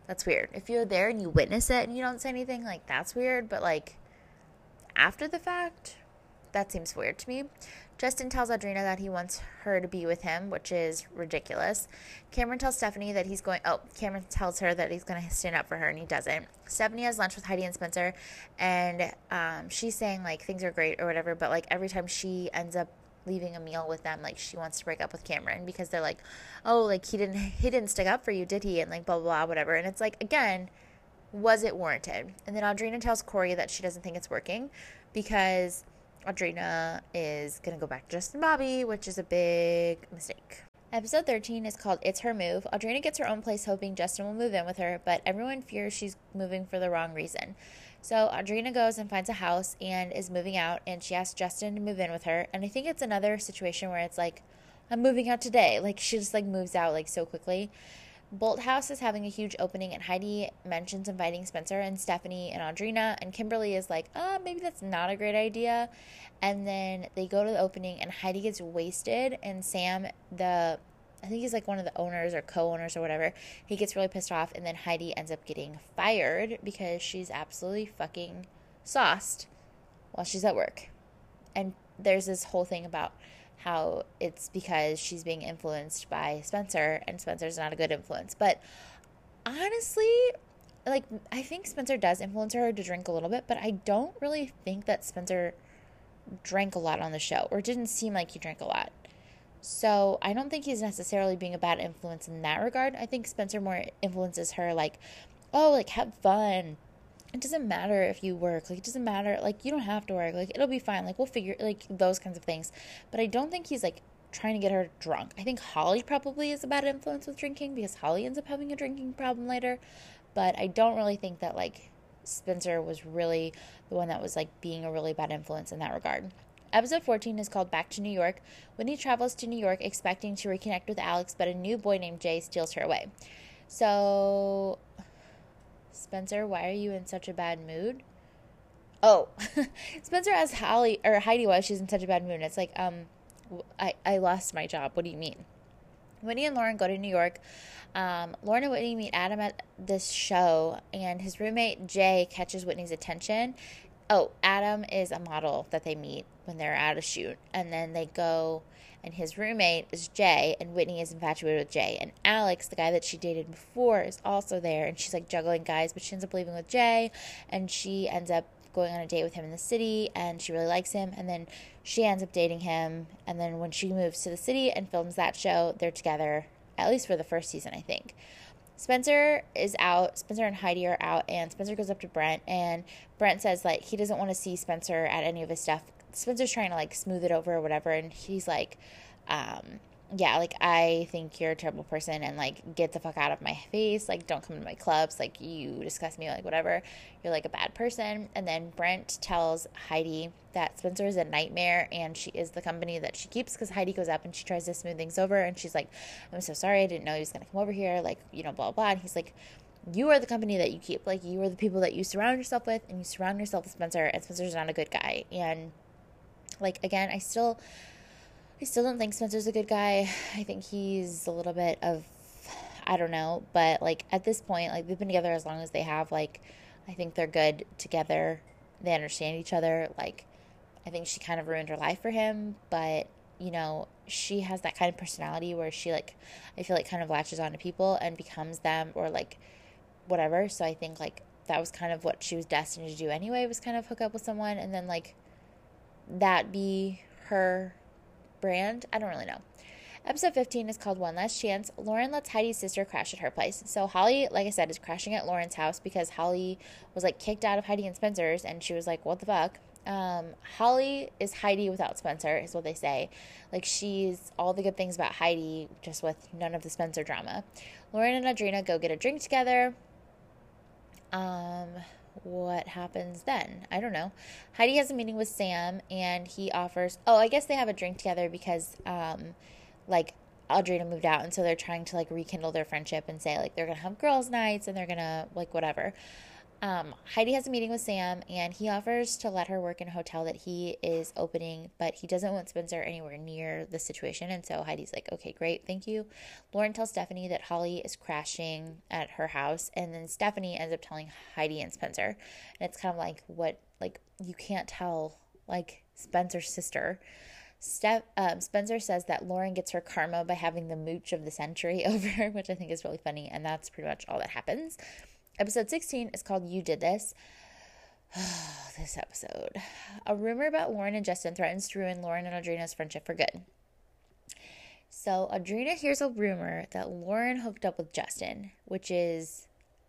that's weird. If you're there and you witness it and you don't say anything, like that's weird. But like after the fact, that seems weird to me. Justin tells Audrina that he wants her to be with him, which is ridiculous. Cameron tells Stephanie that he's going. Oh, Cameron tells her that he's going to stand up for her, and he doesn't. Stephanie has lunch with Heidi and Spencer, and um, she's saying like things are great or whatever. But like every time she ends up leaving a meal with them like she wants to break up with Cameron because they're like oh like he didn't he didn't stick up for you did he and like blah blah blah whatever and it's like again was it warranted and then Audrina tells Corey that she doesn't think it's working because Audrina is going to go back to Justin Bobby which is a big mistake Episode 13 is called It's Her Move. Audrina gets her own place hoping Justin will move in with her, but everyone fears she's moving for the wrong reason. So Audrina goes and finds a house and is moving out, and she asks Justin to move in with her. And I think it's another situation where it's like, I'm moving out today. Like she just like moves out like so quickly. Bolthouse is having a huge opening, and Heidi mentions inviting Spencer and Stephanie and Audrina, and Kimberly is like, uh, maybe that's not a great idea. And then they go to the opening, and Heidi gets wasted, and Sam, the I think he's like one of the owners or co owners or whatever. He gets really pissed off, and then Heidi ends up getting fired because she's absolutely fucking sauced while she's at work. And there's this whole thing about how it's because she's being influenced by Spencer, and Spencer's not a good influence. But honestly, like, I think Spencer does influence her to drink a little bit, but I don't really think that Spencer drank a lot on the show, or didn't seem like he drank a lot. So I don't think he's necessarily being a bad influence in that regard. I think Spencer more influences her like, oh, like have fun. It doesn't matter if you work. Like it doesn't matter. Like you don't have to work. Like it'll be fine. Like we'll figure like those kinds of things. But I don't think he's like trying to get her drunk. I think Holly probably is a bad influence with drinking because Holly ends up having a drinking problem later. But I don't really think that like Spencer was really the one that was like being a really bad influence in that regard. Episode 14 is called Back to New York. Whitney travels to New York expecting to reconnect with Alex, but a new boy named Jay steals her away. So, Spencer, why are you in such a bad mood? Oh, Spencer asks Holly or Heidi why she's in such a bad mood. It's like, um, I, I lost my job. What do you mean? Whitney and Lauren go to New York. Um, Lauren and Whitney meet Adam at this show, and his roommate Jay catches Whitney's attention. Oh, Adam is a model that they meet when they're at a shoot, and then they go, and his roommate is Jay, and Whitney is infatuated with Jay, and Alex, the guy that she dated before, is also there, and she's like juggling guys, but she ends up leaving with Jay, and she ends up going on a date with him in the city and she really likes him and then she ends up dating him and then when she moves to the city and films that show they're together at least for the first season i think spencer is out spencer and heidi are out and spencer goes up to brent and brent says like he doesn't want to see spencer at any of his stuff. Spencer's trying to like smooth it over or whatever and he's like um yeah, like I think you're a terrible person and like get the fuck out of my face. Like don't come to my clubs. Like you disgust me, like whatever. You're like a bad person. And then Brent tells Heidi that Spencer is a nightmare and she is the company that she keeps because Heidi goes up and she tries to smooth things over and she's like, I'm so sorry, I didn't know he was gonna come over here, like, you know, blah blah. And he's like, you are the company that you keep. Like you are the people that you surround yourself with and you surround yourself with Spencer and Spencer's not a good guy. And like again, I still I still don't think Spencer's a good guy. I think he's a little bit of I don't know, but like at this point, like they've been together as long as they have, like I think they're good together. They understand each other. Like I think she kind of ruined her life for him, but you know, she has that kind of personality where she like I feel like kind of latches onto people and becomes them or like whatever. So I think like that was kind of what she was destined to do anyway, was kind of hook up with someone and then like that be her brand. I don't really know. Episode 15 is called One Last Chance. Lauren lets Heidi's sister crash at her place. So Holly, like I said, is crashing at Lauren's house because Holly was like kicked out of Heidi and Spencer's and she was like, what the fuck? Um, Holly is Heidi without Spencer, is what they say. Like she's all the good things about Heidi, just with none of the Spencer drama. Lauren and Audrina go get a drink together. Um, what happens then? I don't know. Heidi has a meeting with Sam and he offers, oh, I guess they have a drink together because, um, like, Audrina moved out and so they're trying to like rekindle their friendship and say like they're gonna have girls' nights and they're gonna like whatever. Um, Heidi has a meeting with Sam and he offers to let her work in a hotel that he is opening, but he doesn't want Spencer anywhere near the situation. And so Heidi's like, okay, great, thank you. Lauren tells Stephanie that Holly is crashing at her house, and then Stephanie ends up telling Heidi and Spencer. And it's kind of like, what, like, you can't tell, like, Spencer's sister. Steph, um, Spencer says that Lauren gets her karma by having the mooch of the century over which I think is really funny, and that's pretty much all that happens. Episode 16 is called You Did This. this episode. A rumor about Lauren and Justin threatens to ruin Lauren and Audrina's friendship for good. So, Audrina hears a rumor that Lauren hooked up with Justin, which is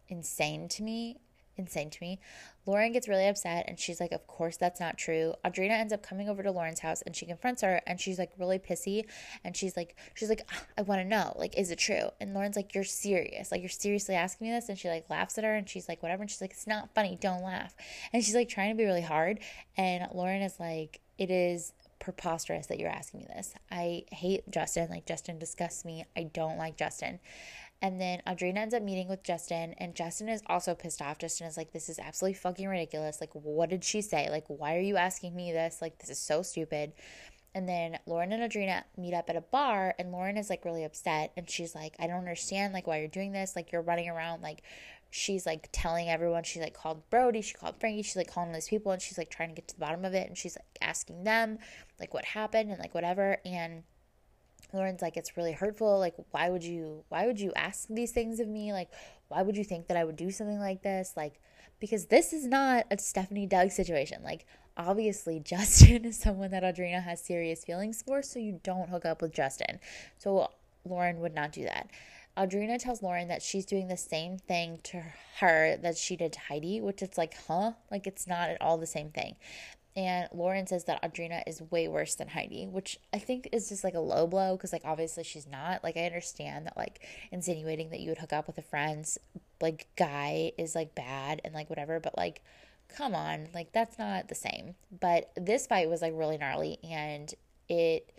insane to me insane to me. Lauren gets really upset and she's like, Of course, that's not true. Audrina ends up coming over to Lauren's house and she confronts her and she's like really pissy and she's like, She's like, ah, I want to know, like, is it true? And Lauren's like, You're serious. Like, you're seriously asking me this? And she like laughs at her and she's like, Whatever. And she's like, It's not funny. Don't laugh. And she's like trying to be really hard. And Lauren is like, It is preposterous that you're asking me this. I hate Justin. Like, Justin disgusts me. I don't like Justin. And then Audrina ends up meeting with Justin, and Justin is also pissed off. Justin is like, This is absolutely fucking ridiculous. Like, what did she say? Like, why are you asking me this? Like, this is so stupid. And then Lauren and Audrina meet up at a bar, and Lauren is like really upset. And she's like, I don't understand, like, why you're doing this. Like, you're running around, like, she's like telling everyone. She like called Brody, she called Frankie, she's like calling these people, and she's like trying to get to the bottom of it. And she's like asking them, like, what happened and like whatever. And Lauren's like it's really hurtful. Like why would you why would you ask these things of me? Like why would you think that I would do something like this? Like because this is not a Stephanie Doug situation. Like obviously Justin is someone that Audrina has serious feelings for so you don't hook up with Justin. So Lauren would not do that. Audrina tells Lauren that she's doing the same thing to her that she did to Heidi, which it's like, huh? Like it's not at all the same thing. And Lauren says that Audrina is way worse than Heidi, which I think is just like a low blow because, like, obviously she's not. Like, I understand that, like, insinuating that you would hook up with a friend's like guy is like bad and like whatever, but like come on, like that's not the same. But this fight was like really gnarly and it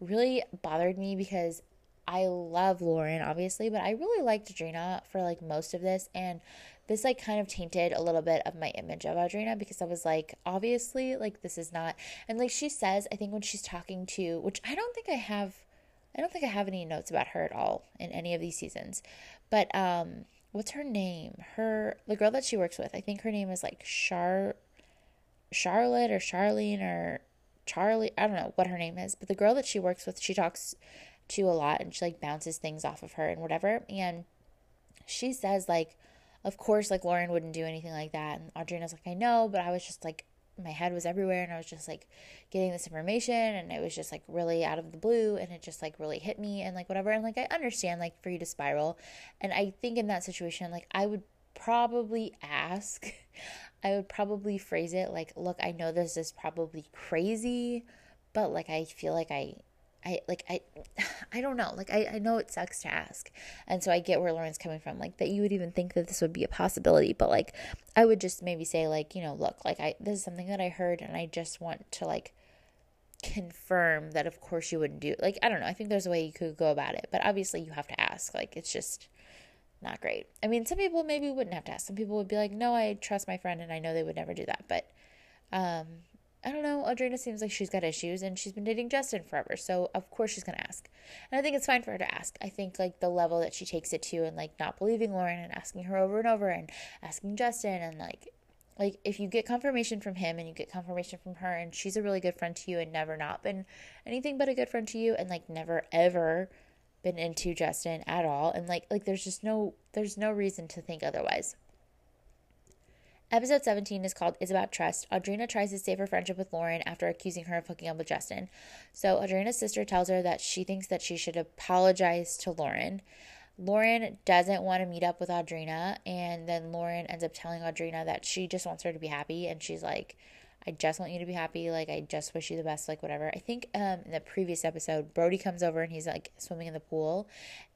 really bothered me because I love Lauren, obviously, but I really liked Audrina for like most of this. And this like kind of tainted a little bit of my image of Audrina because I was like, obviously, like this is not. And like she says, I think when she's talking to, which I don't think I have, I don't think I have any notes about her at all in any of these seasons. But um, what's her name? Her the girl that she works with. I think her name is like Char, Charlotte or Charlene or Charlie. I don't know what her name is, but the girl that she works with, she talks to a lot and she like bounces things off of her and whatever. And she says like, of course, like Lauren wouldn't do anything like that. And Audrina's like, I know, but I was just like, my head was everywhere and I was just like getting this information and it was just like really out of the blue and it just like really hit me and like whatever. And like, I understand like for you to spiral. And I think in that situation, like, I would probably ask, I would probably phrase it like, look, I know this is probably crazy, but like, I feel like I I like I I don't know. Like I, I know it sucks to ask. And so I get where Lauren's coming from. Like that you would even think that this would be a possibility. But like I would just maybe say like, you know, look, like I this is something that I heard and I just want to like confirm that of course you wouldn't do like I don't know. I think there's a way you could go about it. But obviously you have to ask. Like it's just not great. I mean some people maybe wouldn't have to ask. Some people would be like, No, I trust my friend and I know they would never do that. But um I don't know, Audrina seems like she's got issues and she's been dating Justin forever. So, of course, she's going to ask. And I think it's fine for her to ask. I think, like, the level that she takes it to and, like, not believing Lauren and asking her over and over and asking Justin and, like, like if you get confirmation from him and you get confirmation from her and she's a really good friend to you and never not been anything but a good friend to you and like never ever been into Justin at all and like like there's just no there's no reason to think otherwise. Episode 17 is called Is About Trust. Audrina tries to save her friendship with Lauren after accusing her of hooking up with Justin. So Audrina's sister tells her that she thinks that she should apologize to Lauren. Lauren doesn't want to meet up with Audrina, and then Lauren ends up telling Audrina that she just wants her to be happy, and she's like, I just want you to be happy. Like, I just wish you the best, like, whatever. I think um, in the previous episode, Brody comes over and he's like swimming in the pool,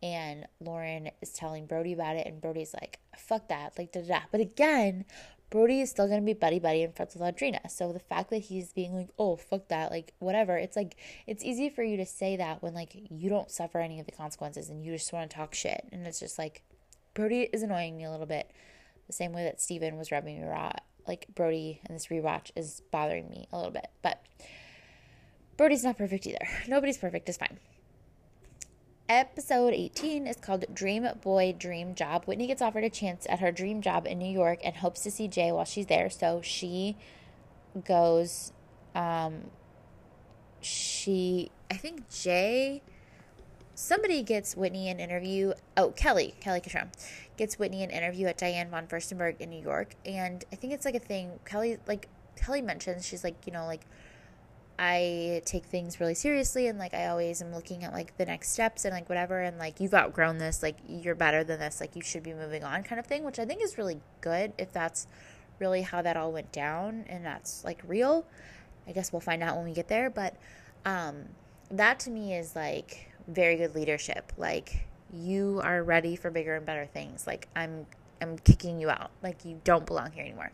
and Lauren is telling Brody about it, and Brody's like, fuck that, like, da da da. But again, Brody is still gonna be buddy buddy in front of Audrina. So the fact that he's being like, oh fuck that, like whatever, it's like it's easy for you to say that when like you don't suffer any of the consequences and you just want to talk shit. And it's just like Brody is annoying me a little bit. The same way that Stephen was rubbing me raw. Like Brody and this rewatch is bothering me a little bit. But Brody's not perfect either. Nobody's perfect, it's fine. Episode 18 is called Dream Boy Dream Job. Whitney gets offered a chance at her dream job in New York and hopes to see Jay while she's there. So she goes, um, she, I think Jay, somebody gets Whitney an interview. Oh, Kelly, Kelly Cutrone gets Whitney an interview at Diane von Furstenberg in New York. And I think it's like a thing. Kelly, like, Kelly mentions, she's like, you know, like, I take things really seriously and like I always am looking at like the next steps and like whatever and like you've outgrown this, like you're better than this, like you should be moving on kind of thing, which I think is really good if that's really how that all went down and that's like real. I guess we'll find out when we get there, but um that to me is like very good leadership. Like you are ready for bigger and better things. Like I'm I'm kicking you out. Like you don't belong here anymore.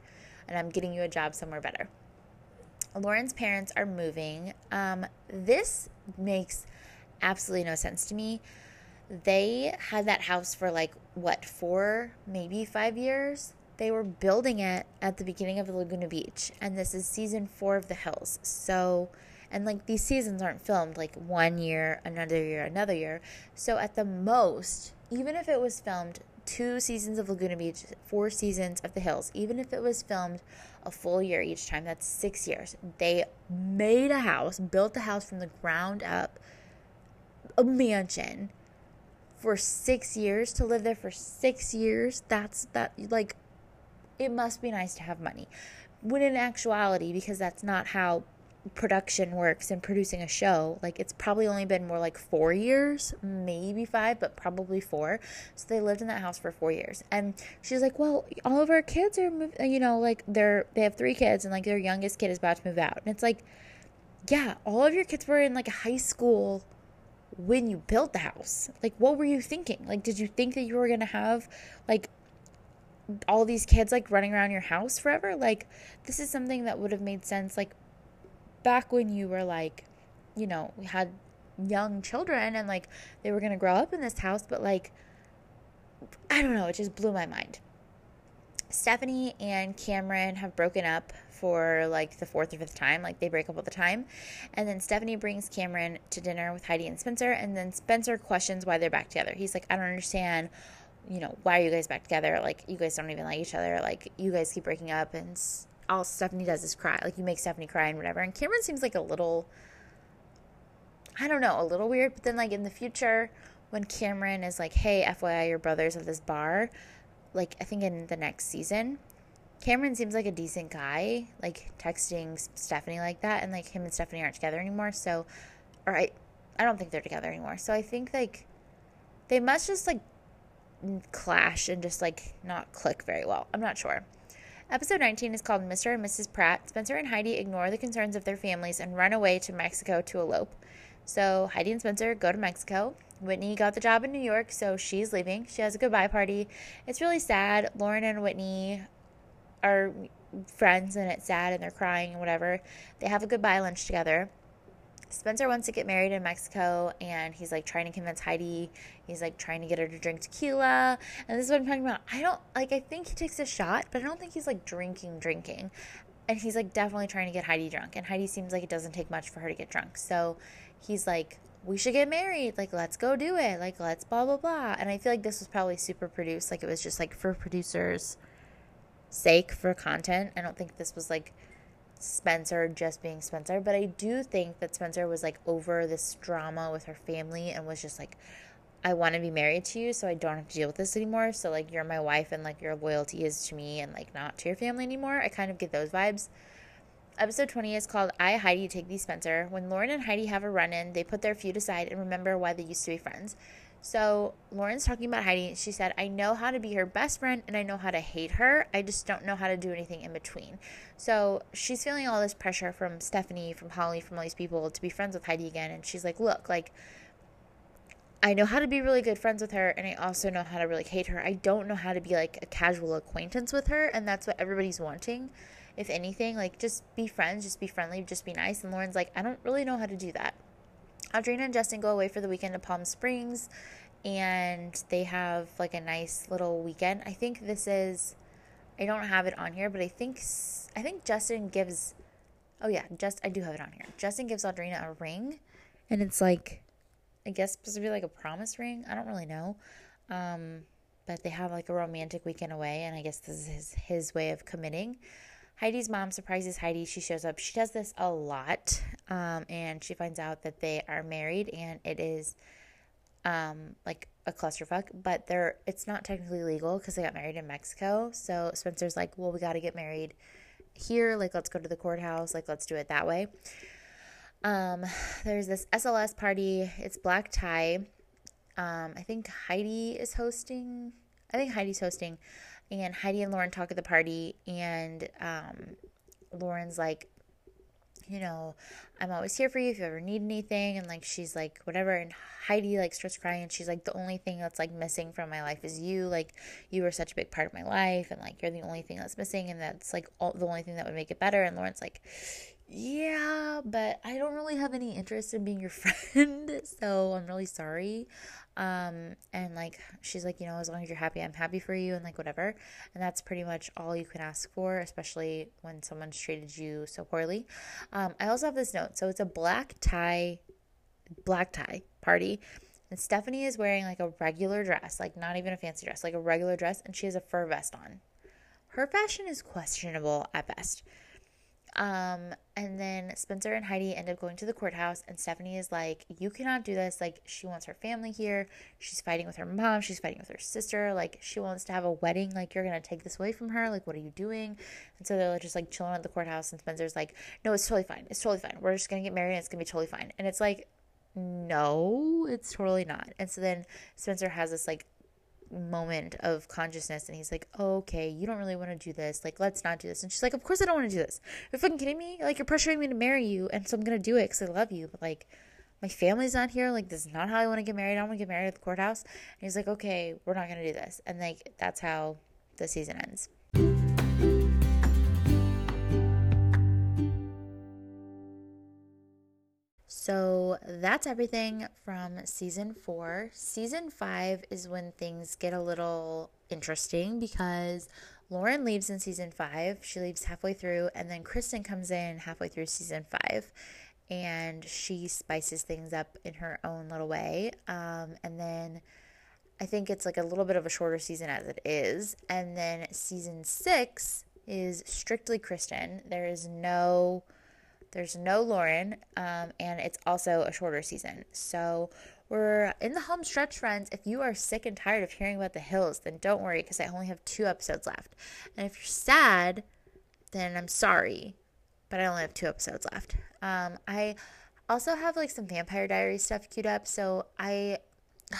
And I'm getting you a job somewhere better. Lauren's parents are moving. Um, this makes absolutely no sense to me. They had that house for like, what, four, maybe five years? They were building it at the beginning of Laguna Beach, and this is season four of The Hills. So, and like these seasons aren't filmed like one year, another year, another year. So, at the most, even if it was filmed two seasons of Laguna Beach, four seasons of The Hills, even if it was filmed a full year each time. That's six years. They made a house, built the house from the ground up, a mansion for six years to live there for six years. That's that, like, it must be nice to have money. When in actuality, because that's not how production works and producing a show like it's probably only been more like four years maybe five but probably four. So they lived in that house for four years. And she's like well all of our kids are move- you know like they're they have three kids and like their youngest kid is about to move out. And it's like yeah all of your kids were in like high school when you built the house. Like what were you thinking? Like did you think that you were gonna have like all these kids like running around your house forever. Like, this is something that would have made sense like back when you were like, you know, we had young children and like they were going to grow up in this house, but like, I don't know, it just blew my mind. Stephanie and Cameron have broken up for like the fourth or fifth time. Like they break up all the time. And then Stephanie brings Cameron to dinner with Heidi and Spencer. And then Spencer questions why they're back together. He's like, I don't understand. You know, why are you guys back together? Like, you guys don't even like each other. Like, you guys keep breaking up. And all Stephanie does is cry. Like, you make Stephanie cry and whatever. And Cameron seems like a little, I don't know, a little weird. But then, like, in the future, when Cameron is like, hey, FYI, your brother's at this bar, like, I think in the next season, Cameron seems like a decent guy, like texting Stephanie like that, and like him and Stephanie aren't together anymore. So, or I, I don't think they're together anymore. So I think like they must just like clash and just like not click very well. I'm not sure. Episode 19 is called Mr. and Mrs. Pratt. Spencer and Heidi ignore the concerns of their families and run away to Mexico to elope. So Heidi and Spencer go to Mexico. Whitney got the job in New York, so she's leaving. She has a goodbye party. It's really sad. Lauren and Whitney are friends and it's sad and they're crying and whatever. They have a goodbye lunch together. Spencer wants to get married in Mexico and he's like trying to convince Heidi. He's like trying to get her to drink tequila. And this is what I'm talking about. I don't like, I think he takes a shot, but I don't think he's like drinking, drinking. And he's like definitely trying to get Heidi drunk. And Heidi seems like it doesn't take much for her to get drunk. So he's like, we should get married. Like, let's go do it. Like, let's blah, blah, blah. And I feel like this was probably super produced. Like, it was just like for producers sake for content. I don't think this was like Spencer just being Spencer, but I do think that Spencer was like over this drama with her family and was just like, I want to be married to you, so I don't have to deal with this anymore. So, like, you're my wife, and like, your loyalty is to me and like not to your family anymore. I kind of get those vibes. Episode 20 is called I, Heidi, Take Thee Spencer. When Lauren and Heidi have a run in, they put their feud aside and remember why they used to be friends. So Lauren's talking about Heidi. She said, I know how to be her best friend and I know how to hate her. I just don't know how to do anything in between. So she's feeling all this pressure from Stephanie, from Holly, from all these people to be friends with Heidi again. And she's like, Look, like, I know how to be really good friends with her and I also know how to really hate her. I don't know how to be like a casual acquaintance with her. And that's what everybody's wanting. If anything, like, just be friends, just be friendly, just be nice. And Lauren's like, I don't really know how to do that. Audrina and Justin go away for the weekend to Palm Springs and they have like a nice little weekend. I think this is I don't have it on here, but I think I think Justin gives Oh yeah, just I do have it on here. Justin gives Audrina a ring and it's like I guess supposed to be like a promise ring. I don't really know. Um, but they have like a romantic weekend away and I guess this is his, his way of committing. Heidi's mom surprises Heidi. She shows up. She does this a lot. Um, and she finds out that they are married and it is um, like a clusterfuck, but they're it's not technically legal because they got married in Mexico. So Spencer's like, well, we got to get married here. Like, let's go to the courthouse. Like, let's do it that way. Um, there's this SLS party. It's black tie. Um, I think Heidi is hosting. I think Heidi's hosting, and Heidi and Lauren talk at the party, and um, Lauren's like, you know, I'm always here for you if you ever need anything. And like, she's like, whatever. And Heidi like starts crying and she's like, the only thing that's like missing from my life is you. Like, you were such a big part of my life. And like, you're the only thing that's missing. And that's like all, the only thing that would make it better. And Lauren's like, yeah, but I don't really have any interest in being your friend. so I'm really sorry. Um, and like, she's like, you know, as long as you're happy, I'm happy for you, and like, whatever. And that's pretty much all you can ask for, especially when someone's treated you so poorly. Um, I also have this note. So it's a black tie, black tie party. And Stephanie is wearing like a regular dress, like not even a fancy dress, like a regular dress, and she has a fur vest on. Her fashion is questionable at best. Um, and then Spencer and Heidi end up going to the courthouse, and Stephanie is like, You cannot do this. Like, she wants her family here. She's fighting with her mom. She's fighting with her sister. Like, she wants to have a wedding. Like, you're going to take this away from her. Like, what are you doing? And so they're just like chilling at the courthouse, and Spencer's like, No, it's totally fine. It's totally fine. We're just going to get married, and it's going to be totally fine. And it's like, No, it's totally not. And so then Spencer has this like moment of consciousness and he's like, okay, you don't really want to do this. Like, let's not do this. And she's like, of course I don't want to do this. You're fucking kidding me? Like, you're pressuring me to marry you. And so I'm going to do it because I love you. But like, my family's not here. Like, this is not how I want to get married. I want to get married at the courthouse. And he's like, okay, we're not going to do this. And like, that's how the season ends. So that's everything from season four. Season five is when things get a little interesting because Lauren leaves in season five. She leaves halfway through, and then Kristin comes in halfway through season five and she spices things up in her own little way. Um, and then I think it's like a little bit of a shorter season as it is. And then season six is strictly Kristin. There is no there's no Lauren, um, and it's also a shorter season. So we're in the home stretch, friends. If you are sick and tired of hearing about the hills, then don't worry because I only have two episodes left. And if you're sad, then I'm sorry, but I only have two episodes left. Um, I also have like some Vampire Diary stuff queued up, so I.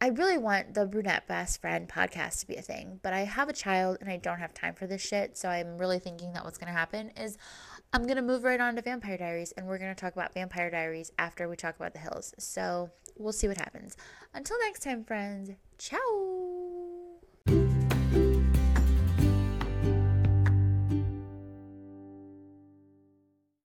I really want the Brunette Best Friend podcast to be a thing, but I have a child and I don't have time for this shit. So I'm really thinking that what's going to happen is I'm going to move right on to Vampire Diaries and we're going to talk about Vampire Diaries after we talk about the hills. So we'll see what happens. Until next time, friends. Ciao.